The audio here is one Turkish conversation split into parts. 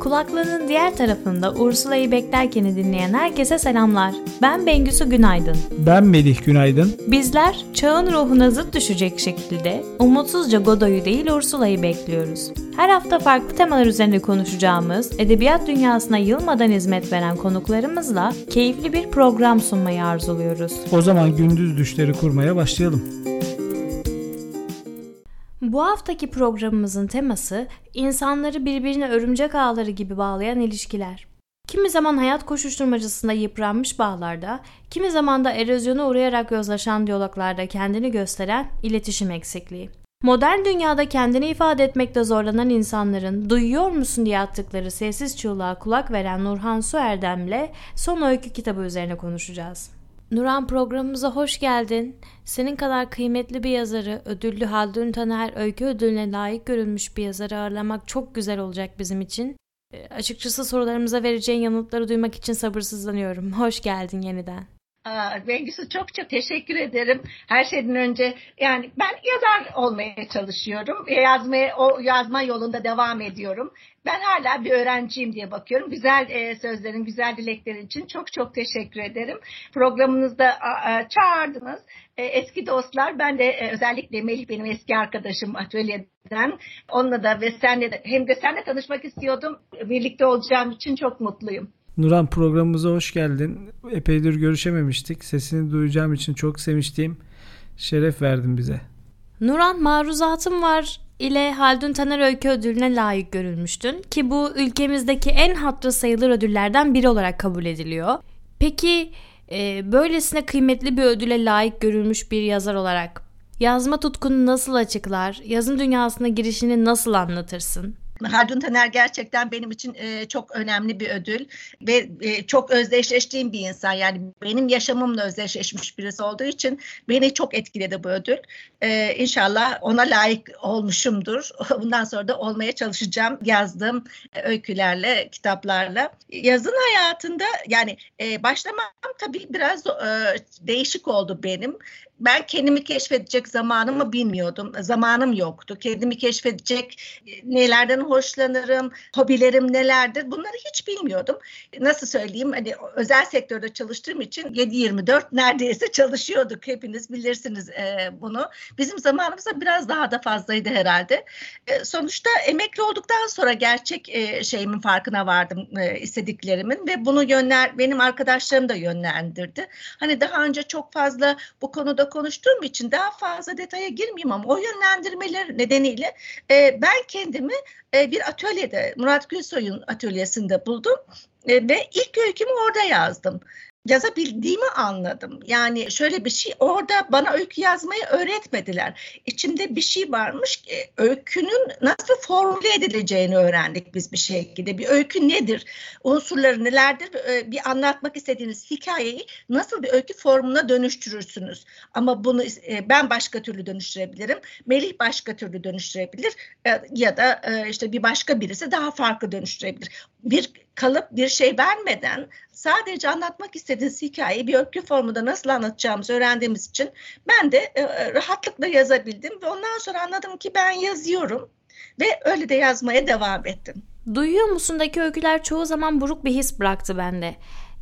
Kulaklarının diğer tarafında Ursula'yı beklerkeni dinleyen herkese selamlar. Ben Bengüsü Günaydın. Ben Melih Günaydın. Bizler çağın ruhuna zıt düşecek şekilde umutsuzca Godoy'u değil Ursula'yı bekliyoruz. Her hafta farklı temalar üzerinde konuşacağımız, edebiyat dünyasına yılmadan hizmet veren konuklarımızla keyifli bir program sunmayı arzuluyoruz. O zaman gündüz düşleri kurmaya başlayalım. Bu haftaki programımızın teması insanları birbirine örümcek ağları gibi bağlayan ilişkiler. Kimi zaman hayat koşuşturmacasında yıpranmış bağlarda, kimi zaman da erozyona uğrayarak yozlaşan diyaloglarda kendini gösteren iletişim eksikliği. Modern dünyada kendini ifade etmekte zorlanan insanların duyuyor musun diye attıkları sessiz çığlığa kulak veren Nurhan Su Erdem'le son öykü kitabı üzerine konuşacağız. Nuran programımıza hoş geldin. Senin kadar kıymetli bir yazarı, ödüllü Haldun Taner öykü ödülüne layık görülmüş bir yazarı ağırlamak çok güzel olacak bizim için. E, açıkçası sorularımıza vereceğin yanıtları duymak için sabırsızlanıyorum. Hoş geldin yeniden. Bengüsü çok çok teşekkür ederim. Her şeyden önce yani ben yazar olmaya çalışıyorum. Yazmaya, o yazma yolunda devam ediyorum. Ben hala bir öğrenciyim diye bakıyorum. Güzel e, sözlerin, güzel dileklerin için çok çok teşekkür ederim. Programınızda a, çağırdınız. E, eski dostlar, ben de e, özellikle Melih benim eski arkadaşım atölyeden. Onunla da ve senle de, hem de senle tanışmak istiyordum. Birlikte olacağım için çok mutluyum. Nuran programımıza hoş geldin. Epeydir görüşememiştik. Sesini duyacağım için çok sevinçliyim. Şeref verdin bize. Nuran maruzatım var ile Haldun Taner Öykü Ödülü'ne layık görülmüştün ki bu ülkemizdeki en hatırı sayılır ödüllerden biri olarak kabul ediliyor. Peki e, böylesine kıymetli bir ödüle layık görülmüş bir yazar olarak yazma tutkunu nasıl açıklar, yazın dünyasına girişini nasıl anlatırsın? Haldun Taner gerçekten benim için e, çok önemli bir ödül ve e, çok özdeşleştiğim bir insan. Yani benim yaşamımla özdeşleşmiş birisi olduğu için beni çok etkiledi bu ödül. E, inşallah ona layık olmuşumdur. Bundan sonra da olmaya çalışacağım yazdığım öykülerle, kitaplarla. Yazın hayatında yani e, başlamam tabii biraz e, değişik oldu benim ben kendimi keşfedecek zamanımı bilmiyordum. Zamanım yoktu. Kendimi keşfedecek e, nelerden hoşlanırım, hobilerim nelerdir bunları hiç bilmiyordum. Nasıl söyleyeyim hani özel sektörde çalıştığım için 7-24 neredeyse çalışıyorduk. Hepiniz bilirsiniz e, bunu. Bizim zamanımızda biraz daha da fazlaydı herhalde. E, sonuçta emekli olduktan sonra gerçek e, şeyimin farkına vardım e, istediklerimin ve bunu yönler benim arkadaşlarım da yönlendirdi. Hani daha önce çok fazla bu konuda konuştuğum için daha fazla detaya girmeyeyim ama o yönlendirmeler nedeniyle e, ben kendimi e, bir atölyede Murat Gülsoy'un atölyesinde buldum e, ve ilk öykümü orada yazdım yazabildiğimi anladım. Yani şöyle bir şey orada bana öykü yazmayı öğretmediler. İçimde bir şey varmış. Öykünün nasıl formüle edileceğini öğrendik biz bir şekilde. Bir öykü nedir? Unsurları nelerdir? E, bir anlatmak istediğiniz hikayeyi nasıl bir öykü formuna dönüştürürsünüz? Ama bunu e, ben başka türlü dönüştürebilirim. Melih başka türlü dönüştürebilir e, ya da işte bir başka birisi daha farklı dönüştürebilir. Bir kalıp bir şey vermeden sadece anlatmak istediğiniz hikayeyi bir öykü formunda nasıl anlatacağımızı öğrendiğimiz için ben de e, rahatlıkla yazabildim ve ondan sonra anladım ki ben yazıyorum ve öyle de yazmaya devam ettim. Duyuyor musundaki öyküler çoğu zaman buruk bir his bıraktı bende.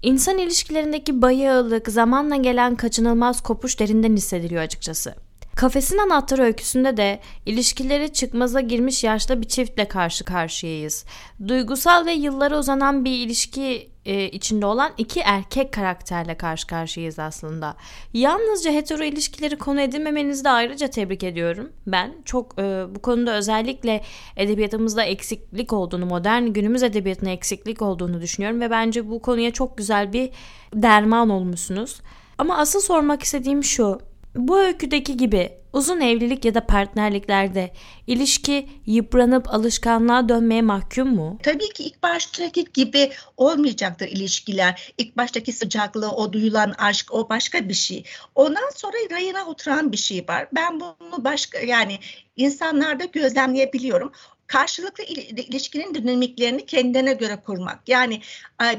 İnsan ilişkilerindeki bayağılık, zamanla gelen kaçınılmaz kopuş derinden hissediliyor açıkçası. Kafesin anahtarı öyküsünde de ilişkileri çıkmaza girmiş yaşta bir çiftle karşı karşıyayız. Duygusal ve yıllara uzanan bir ilişki e, içinde olan iki erkek karakterle karşı karşıyayız aslında. Yalnızca hetero ilişkileri konu edinmemenizi de ayrıca tebrik ediyorum. Ben çok e, bu konuda özellikle edebiyatımızda eksiklik olduğunu, modern günümüz edebiyatına eksiklik olduğunu düşünüyorum ve bence bu konuya çok güzel bir derman olmuşsunuz. Ama asıl sormak istediğim şu. Bu öyküdeki gibi uzun evlilik ya da partnerliklerde ilişki yıpranıp alışkanlığa dönmeye mahkum mu? Tabii ki ilk baştaki gibi olmayacaktır ilişkiler. İlk baştaki sıcaklığı, o duyulan aşk, o başka bir şey. Ondan sonra rayına oturan bir şey var. Ben bunu başka yani insanlarda gözlemleyebiliyorum karşılıklı ilişkinin dinamiklerini kendine göre kurmak. Yani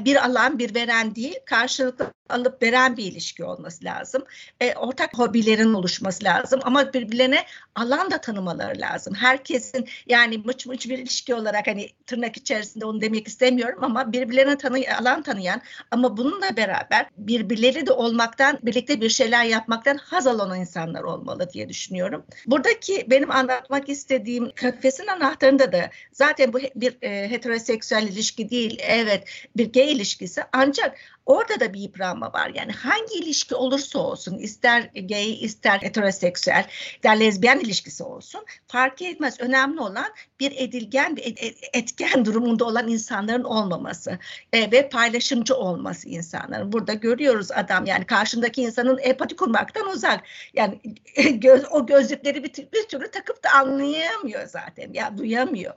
bir alan bir veren değil karşılıklı alıp veren bir ilişki olması lazım. E, ortak hobilerin oluşması lazım ama birbirlerine alan da tanımaları lazım. Herkesin yani mıç mıç bir ilişki olarak hani tırnak içerisinde onu demek istemiyorum ama birbirlerine tanı alan tanıyan ama bununla beraber birbirleri de olmaktan birlikte bir şeyler yapmaktan haz alan insanlar olmalı diye düşünüyorum. Buradaki benim anlatmak istediğim kafesin anahtarında da zaten bu bir e, heteroseksüel ilişki değil. Evet bir gay ilişkisi ancak Orada da bir yıpranma var. Yani hangi ilişki olursa olsun ister gay ister heteroseksüel ister lezbiyen ilişkisi olsun fark etmez. Önemli olan bir edilgen bir etken durumunda olan insanların olmaması e, ve paylaşımcı olması insanların. Burada görüyoruz adam yani karşındaki insanın empati kurmaktan uzak. Yani göz, o gözlükleri bir, bir türlü takıp da anlayamıyor zaten. Ya duyamıyor.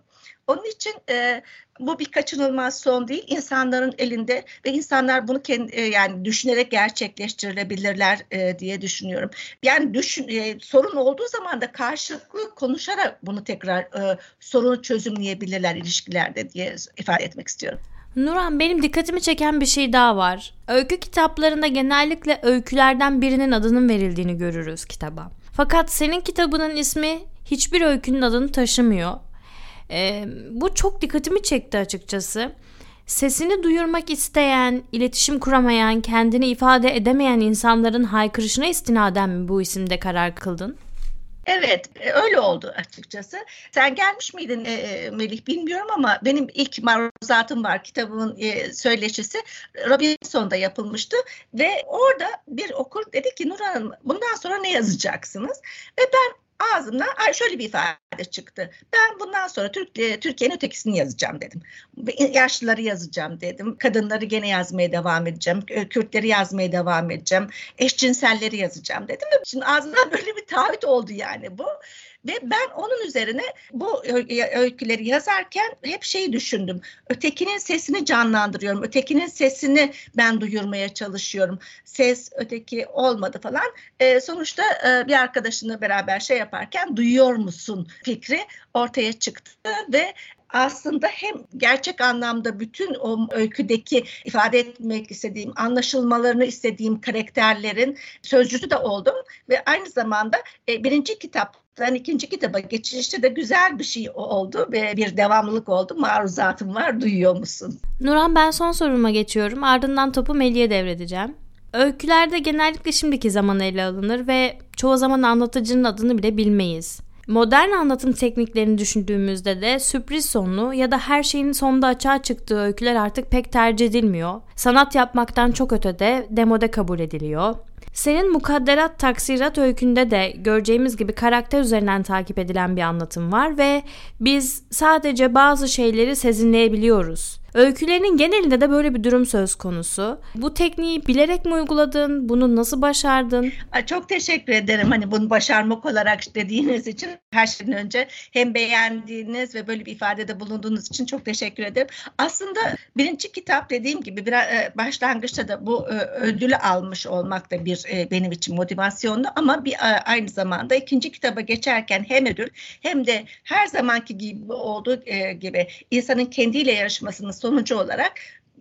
Onun için e, bu bir kaçınılmaz son değil. İnsanların elinde ve insanlar bunu kendi, e, yani düşünerek gerçekleştirilebilirler e, diye düşünüyorum. Yani düşün, e, sorun olduğu zaman da karşılıklı konuşarak bunu tekrar sorunu çözümleyebilirler ilişkilerde diye ifade etmek istiyorum. Nuran benim dikkatimi çeken bir şey daha var. Öykü kitaplarında genellikle öykülerden birinin adının verildiğini görürüz kitaba. Fakat senin kitabının ismi hiçbir öykünün adını taşımıyor e, bu çok dikkatimi çekti açıkçası. Sesini duyurmak isteyen, iletişim kuramayan, kendini ifade edemeyen insanların haykırışına istinaden mi bu isimde karar kıldın? Evet öyle oldu açıkçası. Sen gelmiş miydin e, e, Melih bilmiyorum ama benim ilk maruzatım var kitabımın e, söyleşisi Robinson'da yapılmıştı ve orada bir okur dedi ki Nur Hanım bundan sonra ne yazacaksınız? Ve ben ağzımdan şöyle bir ifade çıktı. Ben bundan sonra Türkiye, Türkiye'nin ötekisini yazacağım dedim. Yaşlıları yazacağım dedim. Kadınları gene yazmaya devam edeceğim. Kürtleri yazmaya devam edeceğim. Eşcinselleri yazacağım dedim. Şimdi ağzımdan böyle bir taahhüt oldu yani bu. Ve ben onun üzerine bu öyküleri yazarken hep şeyi düşündüm. Ötekinin sesini canlandırıyorum. Ötekinin sesini ben duyurmaya çalışıyorum. Ses öteki olmadı falan. E, sonuçta e, bir arkadaşınla beraber şey yaparken duyuyor musun fikri ortaya çıktı ve aslında hem gerçek anlamda bütün o öyküdeki ifade etmek istediğim, anlaşılmalarını istediğim karakterlerin sözcüsü de oldum ve aynı zamanda e, birinci kitaptan ikinci kitaba geçişte de güzel bir şey oldu ve bir devamlılık oldu. Maruzatım var, duyuyor musun? Nuran ben son soruma geçiyorum. Ardından topu Melih'e devredeceğim. Öykülerde genellikle şimdiki zaman ele alınır ve çoğu zaman anlatıcının adını bile bilmeyiz. Modern anlatım tekniklerini düşündüğümüzde de sürpriz sonlu ya da her şeyin sonunda açığa çıktığı öyküler artık pek tercih edilmiyor. Sanat yapmaktan çok ötede demode kabul ediliyor. Senin mukadderat taksirat öykünde de göreceğimiz gibi karakter üzerinden takip edilen bir anlatım var ve biz sadece bazı şeyleri sezinleyebiliyoruz. Öykülerinin genelinde de böyle bir durum söz konusu. Bu tekniği bilerek mi uyguladın? Bunu nasıl başardın? Çok teşekkür ederim hani bunu başarmak olarak dediğiniz için her şeyden önce hem beğendiğiniz ve böyle bir ifadede bulunduğunuz için çok teşekkür ederim. Aslında birinci kitap dediğim gibi biraz e, başlangıçta da bu e, ödülü almış olmak da bir e, benim için motivasyonlu ama bir aynı zamanda ikinci kitaba geçerken hem ödül hem de her zamanki gibi olduğu gibi insanın kendiyle yarışmasını sonucu olarak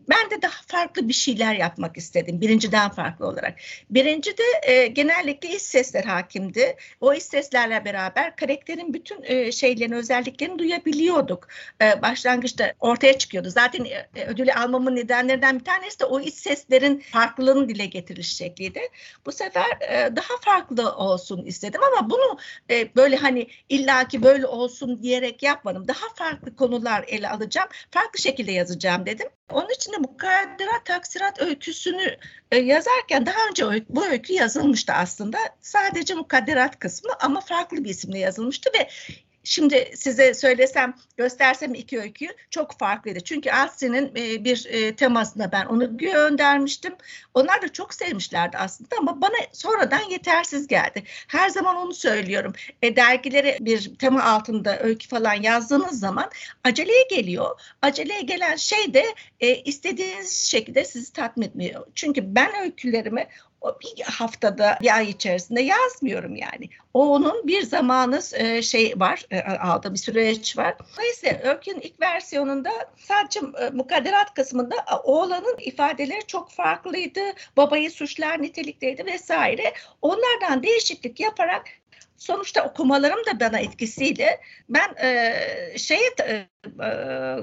ben de daha farklı bir şeyler yapmak istedim. Birinciden farklı olarak. Birinci de e, genellikle iç sesler hakimdi. O iç seslerle beraber karakterin bütün e, şeylerini, özelliklerini duyabiliyorduk. E, başlangıçta ortaya çıkıyordu. Zaten e, ödülü almamın nedenlerinden bir tanesi de o iç seslerin farklılığını dile getiriş şekliydi. Bu sefer e, daha farklı olsun istedim ama bunu e, böyle hani illaki böyle olsun diyerek yapmadım. Daha farklı konular ele alacağım. Farklı şekilde yazacağım dedim. Onun için de mukadderat taksirat öyküsünü e, yazarken daha önce bu öykü yazılmıştı aslında. Sadece mukadderat kısmı ama farklı bir isimle yazılmıştı ve Şimdi size söylesem, göstersem iki öyküyü çok farklıydı. Çünkü Asli'nin e, bir e, temasına ben onu göndermiştim. Onlar da çok sevmişlerdi aslında ama bana sonradan yetersiz geldi. Her zaman onu söylüyorum. E, dergilere bir tema altında öykü falan yazdığınız zaman aceleye geliyor. Aceleye gelen şey de e, istediğiniz şekilde sizi tatmin etmiyor. Çünkü ben öykülerimi bir haftada bir ay içerisinde yazmıyorum yani. O onun bir zamanı e, şey var, e, bir süreç var. Dolayısıyla öykünün ilk versiyonunda sadece e, mukadderat kısmında oğlanın ifadeleri çok farklıydı. Babayı suçlar nitelikteydi vesaire. Onlardan değişiklik yaparak sonuçta okumalarım da bana etkisiyle ben e, şeye e, e,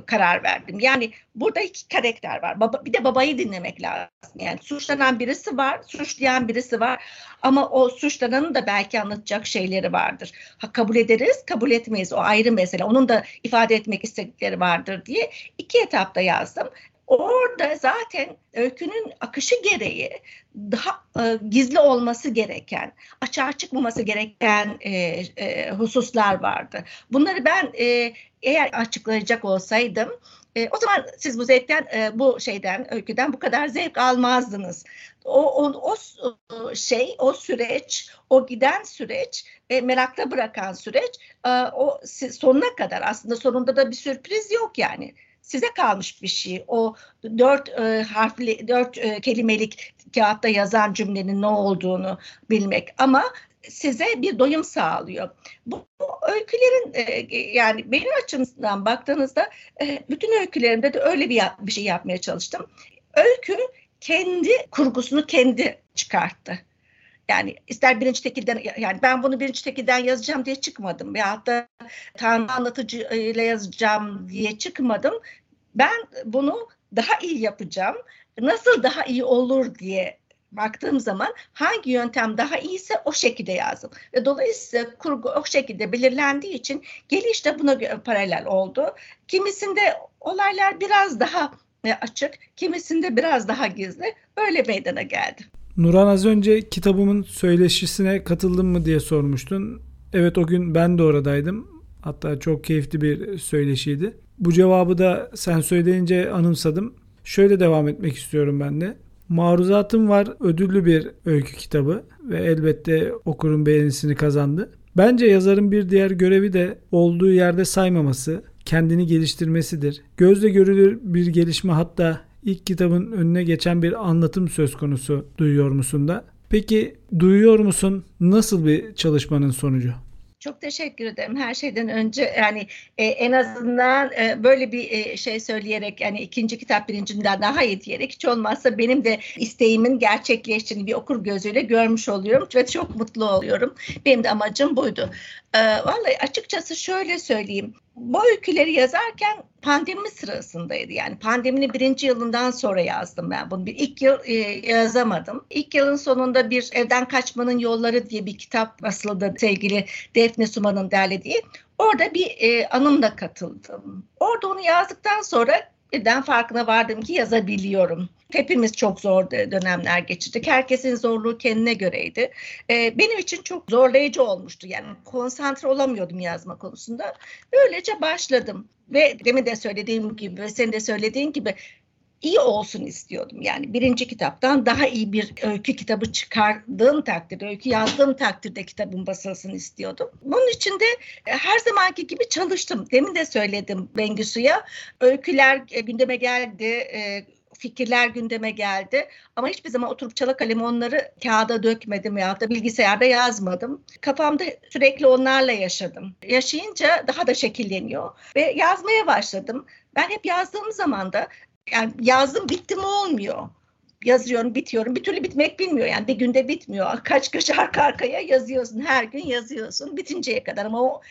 karar verdim. Yani burada iki karakter var. Baba, bir de babayı dinlemek lazım. Yani suçlanan birisi var, suçlayan birisi var. Ama o suçlananın da belki anlatacak şeyleri vardır. Ha, kabul ederiz, kabul etmeyiz. O ayrı mesele. Onun da ifade etmek istedikleri vardır diye iki etapta yazdım. Orada zaten öykünün akışı gereği daha e, gizli olması gereken, açığa çıkmaması gereken e, e, hususlar vardı. Bunları ben e, eğer açıklayacak olsaydım e, o zaman siz bu zevkten, e, bu şeyden, öyküden bu kadar zevk almazdınız. O, o, o şey, o süreç, o giden süreç ve merakta bırakan süreç e, o sonuna kadar aslında sonunda da bir sürpriz yok yani size kalmış bir şey. O dört e, harfli, dört e, kelimelik kağıtta yazan cümlenin ne olduğunu bilmek. Ama size bir doyum sağlıyor. Bu, bu öykülerin e, yani benim açımdan baktığınızda e, bütün öykülerimde de öyle bir, bir şey yapmaya çalıştım. Öykü kendi kurgusunu kendi çıkarttı. Yani ister birinci tekilden yani ben bunu birinci tekilden yazacağım diye çıkmadım. Ya da Tanrı anlatıcı ile yazacağım diye çıkmadım. Ben bunu daha iyi yapacağım. Nasıl daha iyi olur diye baktığım zaman hangi yöntem daha iyiyse o şekilde yazdım. Ve dolayısıyla kurgu o şekilde belirlendiği için geliş de buna paralel oldu. Kimisinde olaylar biraz daha e, açık, kimisinde biraz daha gizli. Öyle meydana geldi. Nuran az önce kitabımın söyleşisine katıldın mı diye sormuştun. Evet o gün ben de oradaydım. Hatta çok keyifli bir söyleşiydi. Bu cevabı da sen söyleyince anımsadım. Şöyle devam etmek istiyorum ben de. Maruzatım var ödüllü bir öykü kitabı ve elbette okurun beğenisini kazandı. Bence yazarın bir diğer görevi de olduğu yerde saymaması, kendini geliştirmesidir. Gözle görülür bir gelişme hatta ilk kitabın önüne geçen bir anlatım söz konusu duyuyor musun da? Peki duyuyor musun? Nasıl bir çalışmanın sonucu? Çok teşekkür ederim. Her şeyden önce yani e, en azından e, böyle bir e, şey söyleyerek yani ikinci kitap birincinden daha iyi diyerek hiç olmazsa benim de isteğimin gerçekleştiğini bir okur gözüyle görmüş oluyorum ve çok mutlu oluyorum. Benim de amacım buydu. E, vallahi açıkçası şöyle söyleyeyim bu öyküleri yazarken pandemi sırasındaydı. Yani pandeminin birinci yılından sonra yazdım ben bunu. Bir ilk yıl e, yazamadım. İlk yılın sonunda bir Evden Kaçmanın Yolları diye bir kitap basıldı sevgili Defne Suman'ın derlediği. Orada bir e, anımla katıldım. Orada onu yazdıktan sonra birden farkına vardım ki yazabiliyorum. Hepimiz çok zor dönemler geçirdik. Herkesin zorluğu kendine göreydi. Ee, benim için çok zorlayıcı olmuştu. Yani konsantre olamıyordum yazma konusunda. Böylece başladım. Ve demin de söylediğim gibi senin de söylediğin gibi iyi olsun istiyordum. Yani birinci kitaptan daha iyi bir öykü kitabı çıkardığım takdirde, öykü yazdığım takdirde kitabın basılsın istiyordum. Bunun için de e, her zamanki gibi çalıştım. Demin de söyledim Bengisu'ya. Öyküler e, gündeme geldi, e, fikirler gündeme geldi. Ama hiçbir zaman oturup çala kalemi onları kağıda dökmedim ya da bilgisayarda yazmadım. Kafamda sürekli onlarla yaşadım. Yaşayınca daha da şekilleniyor ve yazmaya başladım. Ben hep yazdığım zaman da yani yazdım bitti mi olmuyor. Yazıyorum, bitiyorum. Bir türlü bitmek bilmiyor. Yani bir günde bitmiyor. Kaç kaç arka arkaya yazıyorsun. Her gün yazıyorsun. Bitinceye kadar. Ama o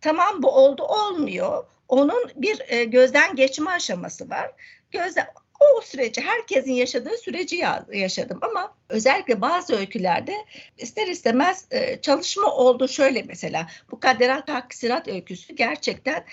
tamam bu oldu olmuyor. Onun bir e, gözden geçme aşaması var. Gözden o süreci herkesin yaşadığı süreci yaşadım ama özellikle bazı öykülerde ister istemez e, çalışma oldu şöyle mesela bu Kaderat Hakkisirat öyküsü gerçekten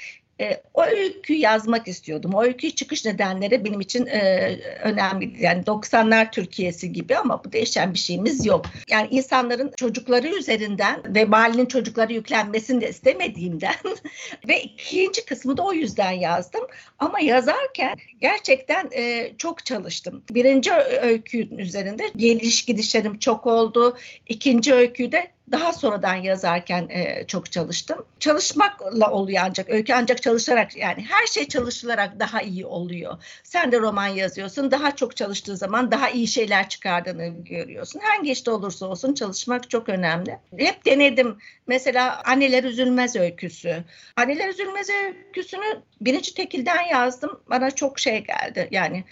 e, o öyküyü yazmak istiyordum. O öyküyü çıkış nedenleri benim için e, önemli. Yani 90'lar Türkiye'si gibi ama bu değişen bir şeyimiz yok. Yani insanların çocukları üzerinden ve mahallenin çocukları yüklenmesini de istemediğimden ve ikinci kısmı da o yüzden yazdım. Ama yazarken gerçekten e, çok çalıştım. Birinci öykünün üzerinde geliş gidişlerim çok oldu. İkinci öyküde daha sonradan yazarken e, çok çalıştım. Çalışmakla oluyor ancak öykü ancak çalışarak yani her şey çalışılarak daha iyi oluyor. Sen de roman yazıyorsun. Daha çok çalıştığı zaman daha iyi şeyler çıkardığını görüyorsun. Hangi işte olursa olsun çalışmak çok önemli. Hep denedim. Mesela Anneler Üzülmez öyküsü. Anneler Üzülmez öyküsünü birinci tekilden yazdım. Bana çok şey geldi. Yani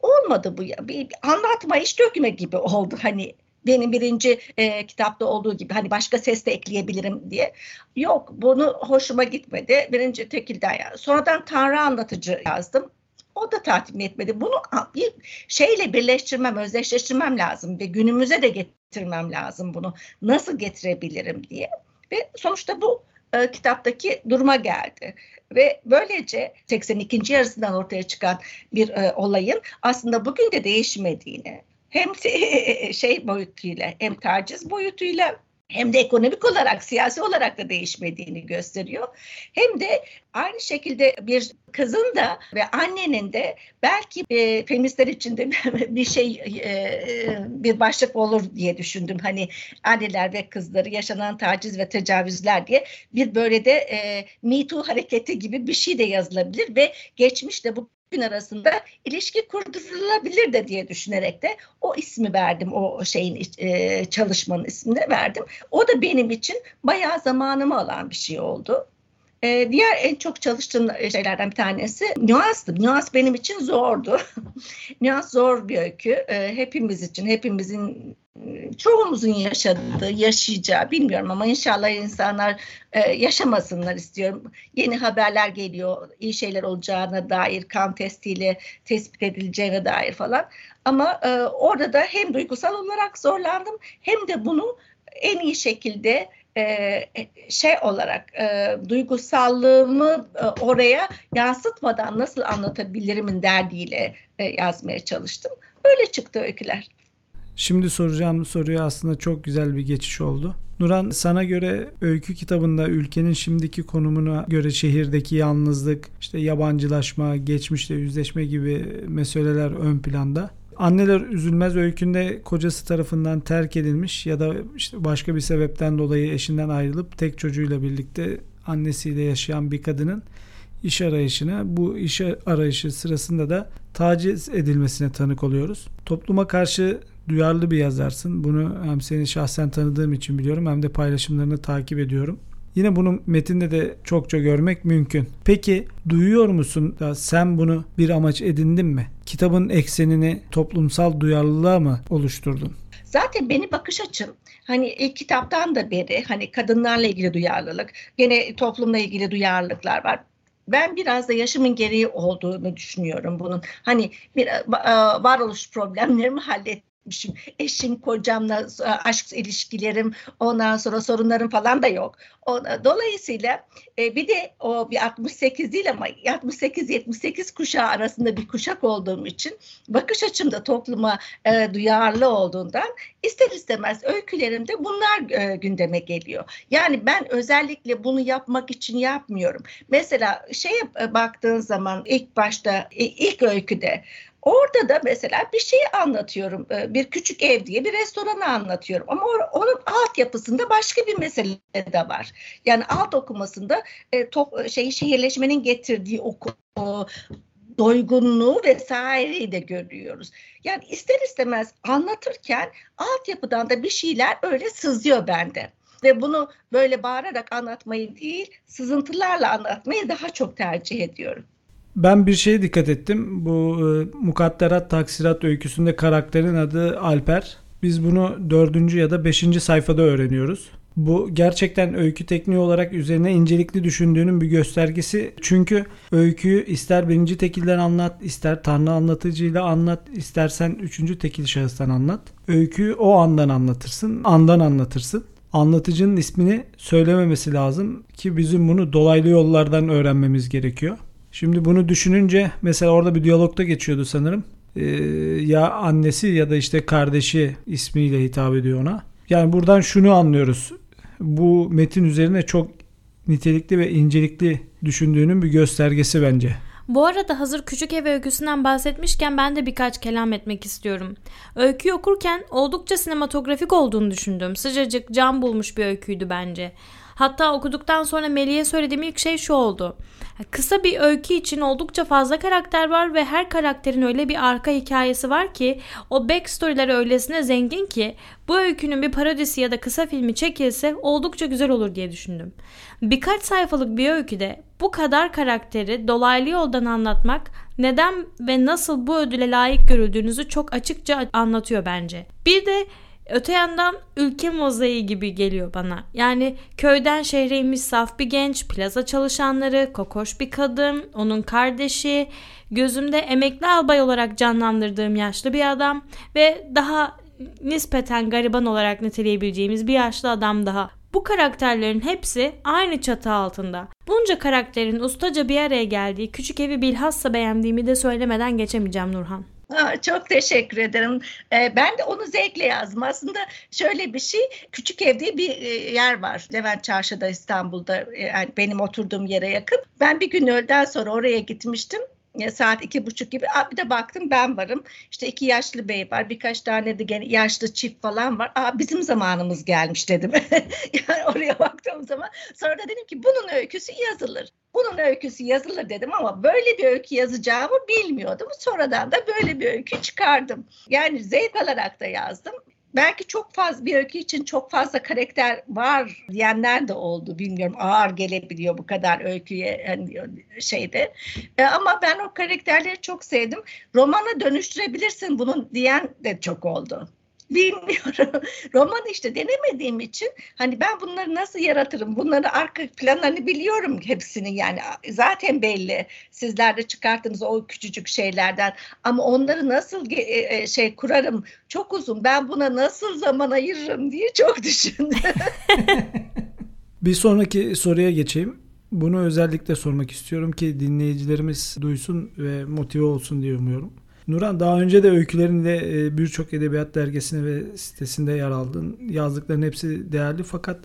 olmadı bu ya. Bir anlatma iş dökme gibi oldu. Hani benim birinci e, kitapta olduğu gibi hani başka ses de ekleyebilirim diye. Yok bunu hoşuma gitmedi. Birinci tekilden yazdım. Sonradan Tanrı anlatıcı yazdım. O da tatmin etmedi. Bunu bir şeyle birleştirmem, özdeşleştirmem lazım ve günümüze de getirmem lazım bunu. Nasıl getirebilirim diye. Ve sonuçta bu e, kitaptaki duruma geldi. Ve böylece 82. yarısından ortaya çıkan bir e, olayın aslında bugün de değişmediğini, hem şey boyutuyla hem taciz boyutuyla hem de ekonomik olarak, siyasi olarak da değişmediğini gösteriyor. Hem de aynı şekilde bir kızın da ve annenin de belki e, feministler için de bir şey e, bir başlık olur diye düşündüm. Hani anneler ve kızları yaşanan taciz ve tecavüzler diye bir böyle de e, Me Too hareketi gibi bir şey de yazılabilir ve geçmişte bu gün arasında ilişki kurdurulabilir de diye düşünerek de o ismi verdim. O şeyin e, çalışmanın ismini verdim. O da benim için bayağı zamanımı alan bir şey oldu. Ee, diğer en çok çalıştığım şeylerden bir tanesi nüanstı. Nüans benim için zordu. nüans zor bir öykü. Ee, hepimiz için, hepimizin çoğumuzun yaşadığı, yaşayacağı bilmiyorum ama inşallah insanlar e, yaşamasınlar istiyorum. Yeni haberler geliyor, iyi şeyler olacağına dair, kan testiyle tespit edileceğine dair falan. Ama e, orada da hem duygusal olarak zorlandım hem de bunu en iyi şekilde e, şey olarak e, duygusallığımı e, oraya yansıtmadan nasıl anlatabilirimin derdiyle e, yazmaya çalıştım. Öyle çıktı öyküler. Şimdi soracağım soruya aslında çok güzel bir geçiş oldu. Nuran sana göre öykü kitabında ülkenin şimdiki konumuna göre şehirdeki yalnızlık, işte yabancılaşma, geçmişle yüzleşme gibi meseleler ön planda. Anneler üzülmez öykünde kocası tarafından terk edilmiş ya da işte başka bir sebepten dolayı eşinden ayrılıp tek çocuğuyla birlikte annesiyle yaşayan bir kadının iş arayışına bu iş arayışı sırasında da taciz edilmesine tanık oluyoruz. Topluma karşı duyarlı bir yazarsın. Bunu hem seni şahsen tanıdığım için biliyorum hem de paylaşımlarını takip ediyorum. Yine bunu metinde de çokça görmek mümkün. Peki duyuyor musun da sen bunu bir amaç edindin mi? Kitabın eksenini toplumsal duyarlılığa mı oluşturdun? Zaten beni bakış açım hani ilk kitaptan da beri hani kadınlarla ilgili duyarlılık, gene toplumla ilgili duyarlılıklar var ben biraz da yaşımın gereği olduğunu düşünüyorum bunun. Hani bir varoluş problemlerimi hallet etmişim. Eşim, kocamla e, aşk ilişkilerim, ondan sonra sorunlarım falan da yok. Dolayısıyla e, bir de o bir 68 değil ama 68-78 kuşağı arasında bir kuşak olduğum için bakış açımda topluma e, duyarlı olduğundan ister istemez öykülerimde bunlar gündeme geliyor. Yani ben özellikle bunu yapmak için yapmıyorum. Mesela şey e, baktığın zaman ilk başta ilk öyküde Orada da mesela bir şeyi anlatıyorum. Ee, bir küçük ev diye bir restoranı anlatıyorum. Ama onun altyapısında başka bir mesele de var. Yani alt okumasında e, şey şehirleşmenin getirdiği oku, doygunluğu vesaireyi de görüyoruz. Yani ister istemez anlatırken altyapıdan da bir şeyler öyle sızıyor bende. Ve bunu böyle bağırarak anlatmayı değil, sızıntılarla anlatmayı daha çok tercih ediyorum. Ben bir şeye dikkat ettim. Bu e, Mukadderat Taksirat öyküsünde karakterin adı Alper. Biz bunu dördüncü ya da beşinci sayfada öğreniyoruz. Bu gerçekten öykü tekniği olarak üzerine incelikli düşündüğünün bir göstergesi. Çünkü öyküyü ister birinci tekilden anlat, ister tanrı anlatıcıyla anlat, istersen üçüncü tekil şahıstan anlat. Öyküyü o andan anlatırsın, andan anlatırsın. Anlatıcının ismini söylememesi lazım ki bizim bunu dolaylı yollardan öğrenmemiz gerekiyor. Şimdi bunu düşününce mesela orada bir diyalogda geçiyordu sanırım. Ee, ya annesi ya da işte kardeşi ismiyle hitap ediyor ona. Yani buradan şunu anlıyoruz. Bu metin üzerine çok nitelikli ve incelikli düşündüğünün bir göstergesi bence. Bu arada hazır küçük ev öyküsünden bahsetmişken ben de birkaç kelam etmek istiyorum. Öyküyü okurken oldukça sinematografik olduğunu düşündüm. Sıcacık, can bulmuş bir öyküydü bence. Hatta okuduktan sonra Melih'e söylediğim ilk şey şu oldu. Kısa bir öykü için oldukça fazla karakter var ve her karakterin öyle bir arka hikayesi var ki o backstory'ler öylesine zengin ki bu öykünün bir parodisi ya da kısa filmi çekilse oldukça güzel olur diye düşündüm. Birkaç sayfalık bir öyküde bu kadar karakteri dolaylı yoldan anlatmak neden ve nasıl bu ödüle layık görüldüğünüzü çok açıkça anlatıyor bence. Bir de Öte yandan ülke mozaiği gibi geliyor bana. Yani köyden şehre inmiş saf bir genç, plaza çalışanları, kokoş bir kadın, onun kardeşi, gözümde emekli albay olarak canlandırdığım yaşlı bir adam ve daha nispeten gariban olarak niteleyebileceğimiz bir yaşlı adam daha. Bu karakterlerin hepsi aynı çatı altında. Bunca karakterin ustaca bir araya geldiği küçük evi bilhassa beğendiğimi de söylemeden geçemeyeceğim Nurhan. Çok teşekkür ederim. Ee, ben de onu zevkle yazdım. Aslında şöyle bir şey, küçük evde bir e, yer var. Levent Çarşı'da İstanbul'da, e, yani benim oturduğum yere yakın. Ben bir gün öğleden sonra oraya gitmiştim saat iki buçuk gibi bir de baktım ben varım işte iki yaşlı bey var birkaç tane de gene yaşlı çift falan var Aa, bizim zamanımız gelmiş dedim yani oraya baktığım zaman sonra da dedim ki bunun öyküsü yazılır bunun öyküsü yazılır dedim ama böyle bir öykü yazacağımı bilmiyordum sonradan da böyle bir öykü çıkardım yani zevk alarak da yazdım belki çok fazla bir öykü için çok fazla karakter var diyenler de oldu. Bilmiyorum ağır gelebiliyor bu kadar öyküye hani şeyde. E, ama ben o karakterleri çok sevdim. Romana dönüştürebilirsin bunun diyen de çok oldu. Bilmiyorum. Roman işte denemediğim için hani ben bunları nasıl yaratırım? Bunları arka planlarını biliyorum hepsini yani zaten belli. Sizler de çıkarttınız o küçücük şeylerden. Ama onları nasıl e, e, şey kurarım? Çok uzun. Ben buna nasıl zaman ayırırım diye çok düşündüm. Bir sonraki soruya geçeyim. Bunu özellikle sormak istiyorum ki dinleyicilerimiz duysun ve motive olsun diye umuyorum. Nuran daha önce de öykülerinde e, birçok edebiyat dergisine ve sitesinde yer aldın. Yazdıkların hepsi değerli fakat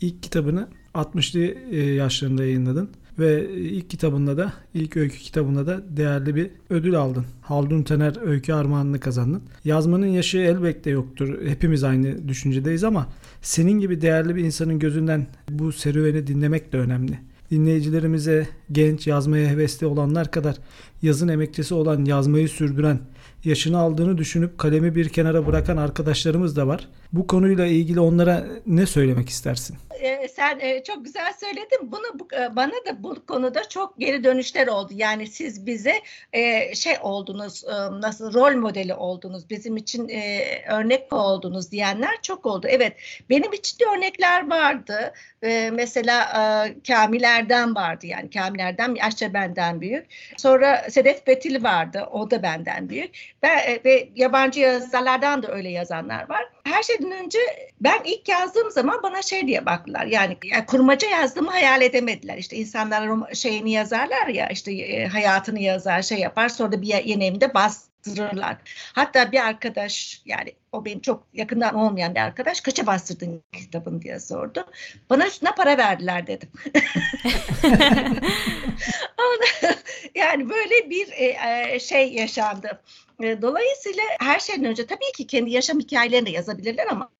ilk kitabını 60'lı e, yaşlarında yayınladın. Ve ilk kitabında da, ilk öykü kitabında da değerli bir ödül aldın. Haldun Tener öykü armağanını kazandın. Yazmanın yaşı elbette yoktur. Hepimiz aynı düşüncedeyiz ama senin gibi değerli bir insanın gözünden bu serüveni dinlemek de önemli dinleyicilerimize genç yazmaya hevesli olanlar kadar yazın emekçisi olan yazmayı sürdüren yaşını aldığını düşünüp kalemi bir kenara bırakan arkadaşlarımız da var. Bu konuyla ilgili onlara ne söylemek istersin? Ee, sen e, çok güzel söyledin. Bunu bu, e, bana da bu konuda çok geri dönüşler oldu. Yani siz bize e, şey oldunuz, e, nasıl rol modeli oldunuz, bizim için e, örnek oldunuz diyenler çok oldu. Evet, benim için de örnekler vardı. E, mesela e, Kamiler'den vardı yani Kamiler'den yaşça benden büyük. Sonra Sedef Betili vardı, o da benden büyük. Ben, e, ve yabancı yazarlardan da öyle yazanlar var. Her şeyden önce ben ilk yazdığım zaman bana şey diye baktılar. Yani, yani kurmaca yazdığımı hayal edemediler. İşte insanlar şeyini yazarlar ya işte e, hayatını yazar şey yapar sonra da bir yeni evinde bastırırlar. Hatta bir arkadaş yani o benim çok yakından olmayan bir arkadaş kaça bastırdın kitabını diye sordu. Bana üstüne para verdiler dedim. yani böyle bir e, şey yaşandı. E, dolayısıyla her şeyden önce tabii ki kendi yaşam hikayelerini de yazabilirler ama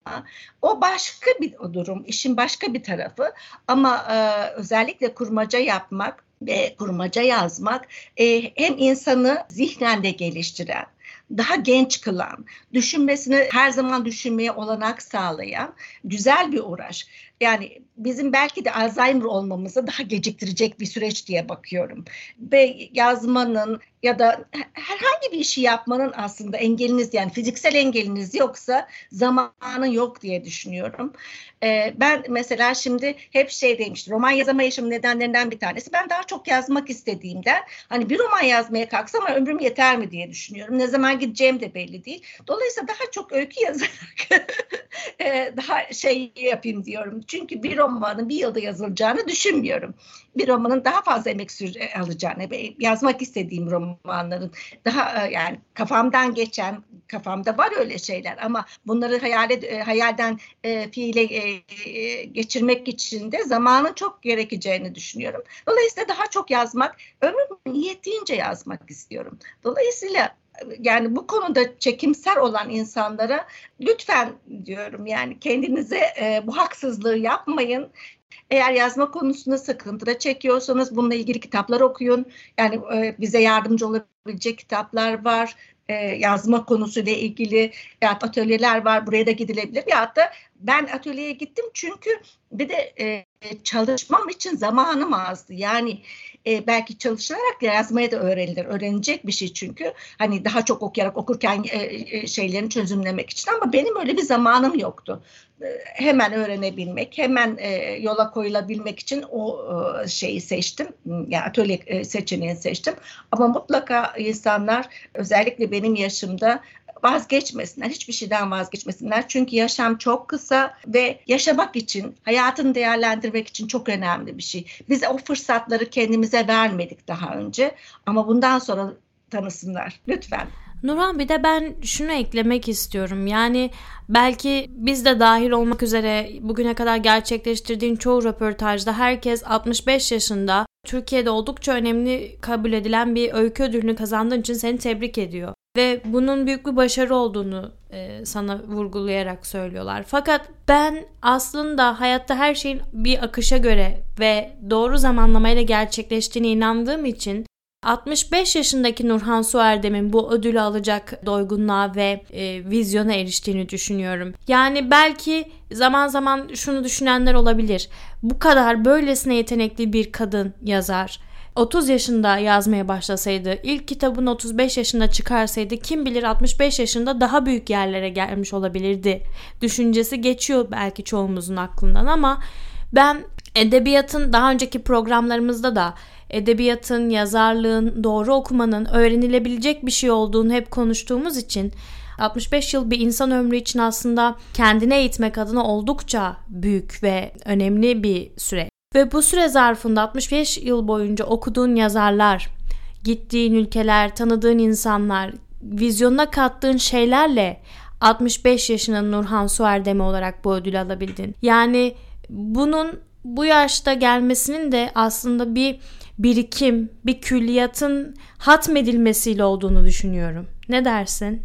o başka bir durum, işin başka bir tarafı. Ama e, özellikle kurmaca yapmak ve kurmaca yazmak e, hem insanı zihnen de geliştiren, daha genç kılan, düşünmesini her zaman düşünmeye olanak sağlayan güzel bir uğraş. Yani bizim belki de Alzheimer olmamızı daha geciktirecek bir süreç diye bakıyorum. Ve yazmanın ya da herhangi bir işi yapmanın aslında engeliniz yani fiziksel engeliniz yoksa zamanın yok diye düşünüyorum. Ee, ben mesela şimdi hep şey demiştim roman yazamayışım nedenlerinden bir tanesi. Ben daha çok yazmak istediğimden hani bir roman yazmaya kalksam ömrüm yeter mi diye düşünüyorum. Ne zaman gideceğim de belli değil. Dolayısıyla daha çok öykü yazarak e, daha şey yapayım diyorum. Çünkü bir romanın bir yılda yazılacağını düşünmüyorum. Bir romanın daha fazla emek sür alacağını, yazmak istediğim romanların daha e, yani kafamdan geçen kafamda var öyle şeyler ama bunları hayal e, hayalden e, fiile e, e, geçirmek için de zamanın çok gerekeceğini düşünüyorum. Dolayısıyla daha çok yazmak, ömrüm yettiğince yazmak istiyorum. Dolayısıyla yani bu konuda çekimser olan insanlara lütfen diyorum yani kendinize e, bu haksızlığı yapmayın. Eğer yazma konusunda sıkıntıda çekiyorsanız bununla ilgili kitaplar okuyun. Yani e, bize yardımcı olabilecek kitaplar var. E, yazma konusuyla ilgili ya atölyeler var. Buraya da gidilebilir. Ya da ben atölyeye gittim çünkü bir de e, çalışmam için zamanım azdı. Yani e, belki çalışarak yazmaya da öğrenilir. Öğrenecek bir şey çünkü. Hani daha çok okuyarak okurken e, e, şeylerini çözümlemek için ama benim öyle bir zamanım yoktu. E, hemen öğrenebilmek, hemen e, yola koyulabilmek için o e, şeyi seçtim. Yani atölye e, seçeneğini seçtim. Ama mutlaka insanlar özellikle benim yaşımda vazgeçmesinler. Hiçbir şeyden vazgeçmesinler. Çünkü yaşam çok kısa ve yaşamak için, hayatını değerlendirmek için çok önemli bir şey. Biz o fırsatları kendimize vermedik daha önce ama bundan sonra tanısınlar. Lütfen. Nurhan bir de ben şunu eklemek istiyorum. Yani belki biz de dahil olmak üzere bugüne kadar gerçekleştirdiğin çoğu röportajda herkes 65 yaşında Türkiye'de oldukça önemli kabul edilen bir öykü ödülünü kazandığın için seni tebrik ediyor ve bunun büyük bir başarı olduğunu e, sana vurgulayarak söylüyorlar. Fakat ben aslında hayatta her şeyin bir akışa göre ve doğru zamanlamayla gerçekleştiğine inandığım için 65 yaşındaki Nurhan Suerdem'in bu ödülü alacak doygunluğa ve e, vizyona eriştiğini düşünüyorum. Yani belki zaman zaman şunu düşünenler olabilir. Bu kadar böylesine yetenekli bir kadın yazar 30 yaşında yazmaya başlasaydı, ilk kitabını 35 yaşında çıkarsaydı kim bilir 65 yaşında daha büyük yerlere gelmiş olabilirdi. Düşüncesi geçiyor belki çoğumuzun aklından ama ben edebiyatın daha önceki programlarımızda da edebiyatın, yazarlığın, doğru okumanın öğrenilebilecek bir şey olduğunu hep konuştuğumuz için 65 yıl bir insan ömrü için aslında kendine eğitmek adına oldukça büyük ve önemli bir süre. Ve bu süre zarfında 65 yıl boyunca okuduğun yazarlar, gittiğin ülkeler, tanıdığın insanlar, vizyonuna kattığın şeylerle 65 yaşının Nurhan Suerdemi olarak bu ödülü alabildin. Yani bunun bu yaşta gelmesinin de aslında bir birikim, bir külliyatın hatmedilmesiyle olduğunu düşünüyorum. Ne dersin?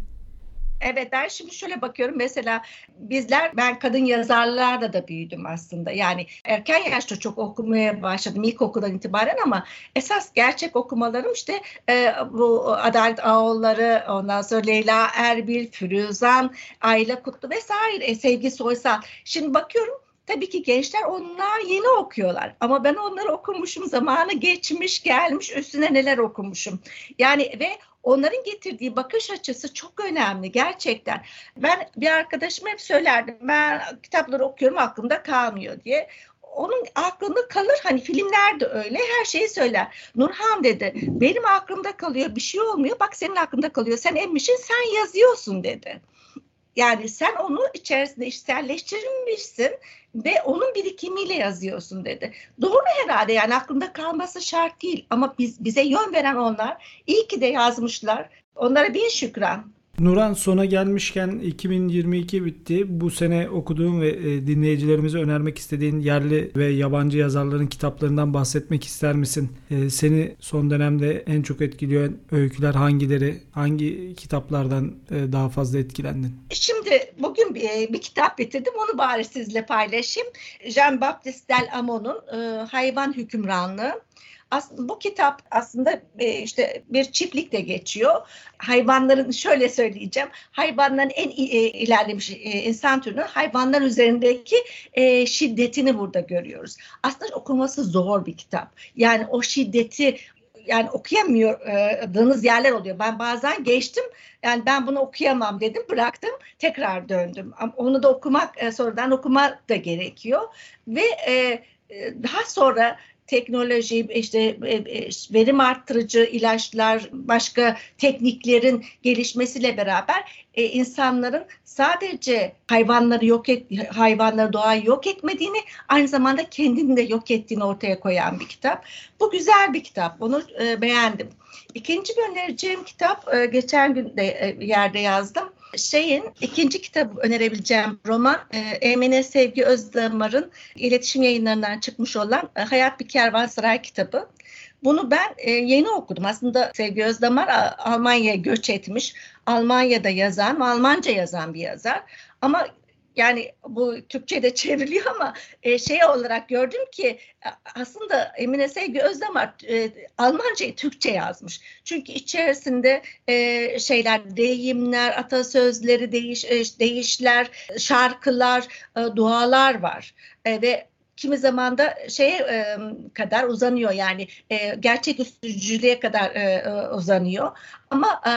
Evet ben şimdi şöyle bakıyorum mesela bizler ben kadın yazarlarla da büyüdüm aslında. Yani erken yaşta çok okumaya başladım ilkokuldan itibaren ama esas gerçek okumalarım işte e, bu Adalet Ağolları ondan sonra Leyla Erbil, Firuzan, Ayla Kutlu vesaire e, Sevgi Soysal. Şimdi bakıyorum Tabii ki gençler onlar yeni okuyorlar ama ben onları okumuşum zamanı geçmiş gelmiş üstüne neler okumuşum. Yani ve onların getirdiği bakış açısı çok önemli gerçekten. Ben bir arkadaşım hep söylerdim ben kitapları okuyorum aklımda kalmıyor diye onun aklında kalır hani filmlerde öyle her şeyi söyler. Nurhan dedi benim aklımda kalıyor bir şey olmuyor bak senin aklında kalıyor sen emmişsin sen yazıyorsun dedi. Yani sen onu içerisinde işselleştirmişsin ve onun birikimiyle yazıyorsun dedi. Doğru herhalde yani aklında kalması şart değil ama biz bize yön veren onlar. İyi ki de yazmışlar. Onlara bin şükran. Nuran sona gelmişken 2022 bitti. Bu sene okuduğun ve e, dinleyicilerimize önermek istediğin yerli ve yabancı yazarların kitaplarından bahsetmek ister misin? E, seni son dönemde en çok etkileyen öyküler hangileri? Hangi kitaplardan e, daha fazla etkilendin? Şimdi bugün bir, bir kitap bitirdim. Onu bari sizle paylaşayım. Jean-Baptiste Delamo'nun Hayvan Hükümranlığı aslında bu kitap aslında e, işte bir çiftlikte geçiyor. Hayvanların şöyle söyleyeceğim. Hayvanların en e, ilerlemiş e, insan türünün hayvanlar üzerindeki şiddetini burada görüyoruz. Aslında okuması zor bir kitap. Yani o şiddeti yani okuyamadığınız yerler oluyor. Ben bazen geçtim yani ben bunu okuyamam dedim bıraktım tekrar döndüm. Onu da okumak sonradan okumak da gerekiyor ve daha sonra teknoloji, işte e, e, verim arttırıcı ilaçlar, başka tekniklerin gelişmesiyle beraber e, insanların sadece hayvanları yok et, hayvanları doğayı yok etmediğini, aynı zamanda kendini de yok ettiğini ortaya koyan bir kitap. Bu güzel bir kitap. Onu beğendim. İkinci önereceğim kitap geçen gün de yerde yazdım şeyin ikinci kitabı önerebileceğim roman e, Emine Sevgi Özdamar'ın iletişim yayınlarından çıkmış olan e, Hayat Bir Kervansaray kitabı. Bunu ben e, yeni okudum. Aslında Sevgi Özdamar Almanya'ya göç etmiş. Almanya'da yazan, Almanca yazan bir yazar. Ama yani bu Türkçe'de çevriliyor ama e, şey olarak gördüm ki aslında Emine Sevgi Özdemir e, Almancayı Türkçe yazmış. Çünkü içerisinde e, şeyler, deyimler, atasözleri, değiş, e, değişler, şarkılar, e, dualar var. E, ve kimi zaman da şeye e, kadar uzanıyor yani e, gerçeküstücülüğe kadar e, uzanıyor. Ama e,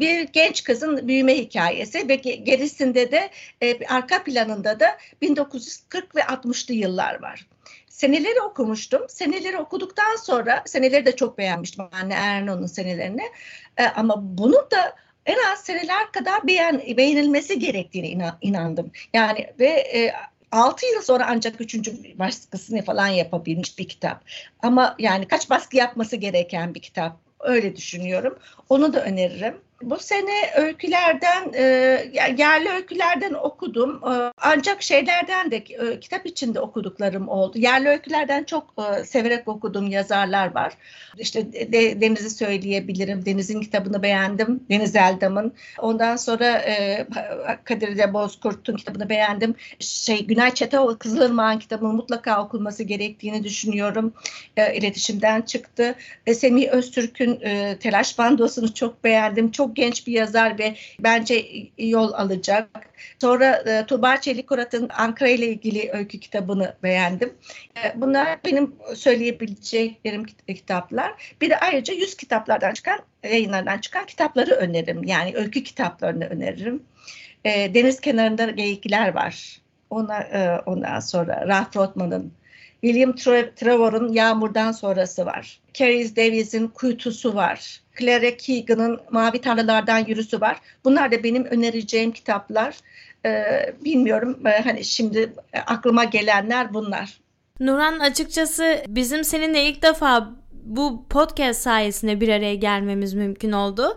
bir genç kızın büyüme hikayesi ve gerisinde de e, arka planında da 1940 ve 60'lı yıllar var seneleri okumuştum. Seneleri okuduktan sonra, seneleri de çok beğenmiştim anne Erno'nun senelerini. E, ama bunu da en az seneler kadar beğen, beğenilmesi gerektiğine inandım. Yani ve e, 6 yıl sonra ancak üçüncü baskısını falan yapabilmiş bir kitap. Ama yani kaç baskı yapması gereken bir kitap. Öyle düşünüyorum. Onu da öneririm. Bu sene öykülerden, e, yerli öykülerden okudum. E, ancak şeylerden de e, kitap içinde okuduklarım oldu. Yerli öykülerden çok severek okuduğum yazarlar var. İşte de, Deniz'i söyleyebilirim. Deniz'in kitabını beğendim. Deniz Eldam'ın. Ondan sonra e, Kadir de Bozkurt'un kitabını beğendim. Şey Günay Çeteoğlu Kızılırmak'ın kitabını mutlaka okunması gerektiğini düşünüyorum. E, iletişimden çıktı. E, Semih Öztürk'ün Telaş Bandosunu çok beğendim. Çok çok genç bir yazar ve bence yol alacak. Sonra e, Tuğba Çelikorat'ın Ankara ile ilgili öykü kitabını beğendim. E, bunlar benim söyleyebileceğim kitaplar. Bir de ayrıca 100 kitaplardan çıkan, yayınlardan çıkan kitapları öneririm. Yani öykü kitaplarını öneririm. E, deniz kenarında geyikler var. Onlar, e, ondan sonra Ralph Rothman'ın William Trevor'un Yağmurdan Sonrası var. Carrie Davies'in Kuytusu var. Clara Keegan'ın Mavi Tarlalardan Yürüsü var. Bunlar da benim önereceğim kitaplar. Ee, bilmiyorum ee, hani şimdi aklıma gelenler bunlar. Nuran açıkçası bizim seninle ilk defa bu podcast sayesinde bir araya gelmemiz mümkün oldu.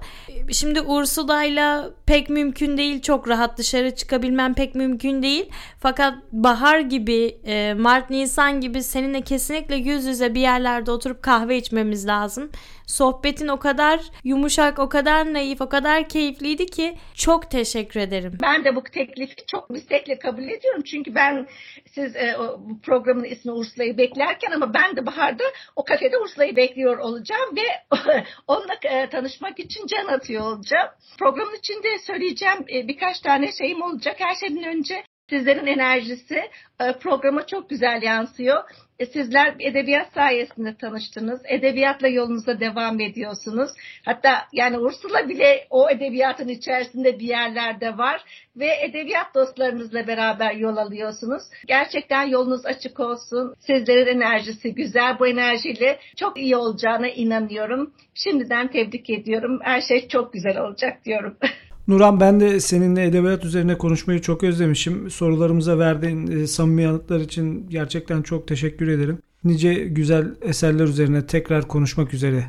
Şimdi Ursula'yla pek mümkün değil. Çok rahat dışarı çıkabilmem pek mümkün değil. Fakat bahar gibi, e, Mart, Nisan gibi seninle kesinlikle yüz yüze bir yerlerde oturup kahve içmemiz lazım. Sohbetin o kadar yumuşak, o kadar naif, o kadar keyifliydi ki çok teşekkür ederim. Ben de bu teklifi çok müstekle kabul ediyorum. Çünkü ben siz e, o, programın ismi Ursula'yı beklerken ama ben de baharda o kafede Ursula'yı bekliyor olacağım ve onunla e, tanışmak için can atıyor olacağım. Programın içinde söyleyeceğim e, birkaç tane şeyim olacak. Her şeyden önce sizlerin enerjisi e, programa çok güzel yansıyor. E, sizler edebiyat sayesinde tanıştınız. Edebiyatla yolunuza devam ediyorsunuz. Hatta yani Ursula bile o edebiyatın içerisinde bir yerlerde var ve edebiyat dostlarınızla beraber yol alıyorsunuz. Gerçekten yolunuz açık olsun. Sizlerin enerjisi güzel. Bu enerjiyle çok iyi olacağına inanıyorum. Şimdiden tebrik ediyorum. Her şey çok güzel olacak diyorum. Nuran ben de seninle edebiyat üzerine konuşmayı çok özlemişim. Sorularımıza verdiğin e, samimi yanıtlar için gerçekten çok teşekkür ederim. Nice güzel eserler üzerine tekrar konuşmak üzere.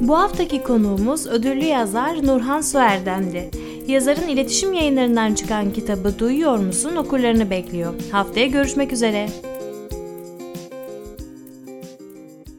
Bu haftaki konuğumuz ödüllü yazar Nurhan Suerdem'di. Yazarın iletişim yayınlarından çıkan kitabı Duyuyor musun okurlarını bekliyor. Haftaya görüşmek üzere.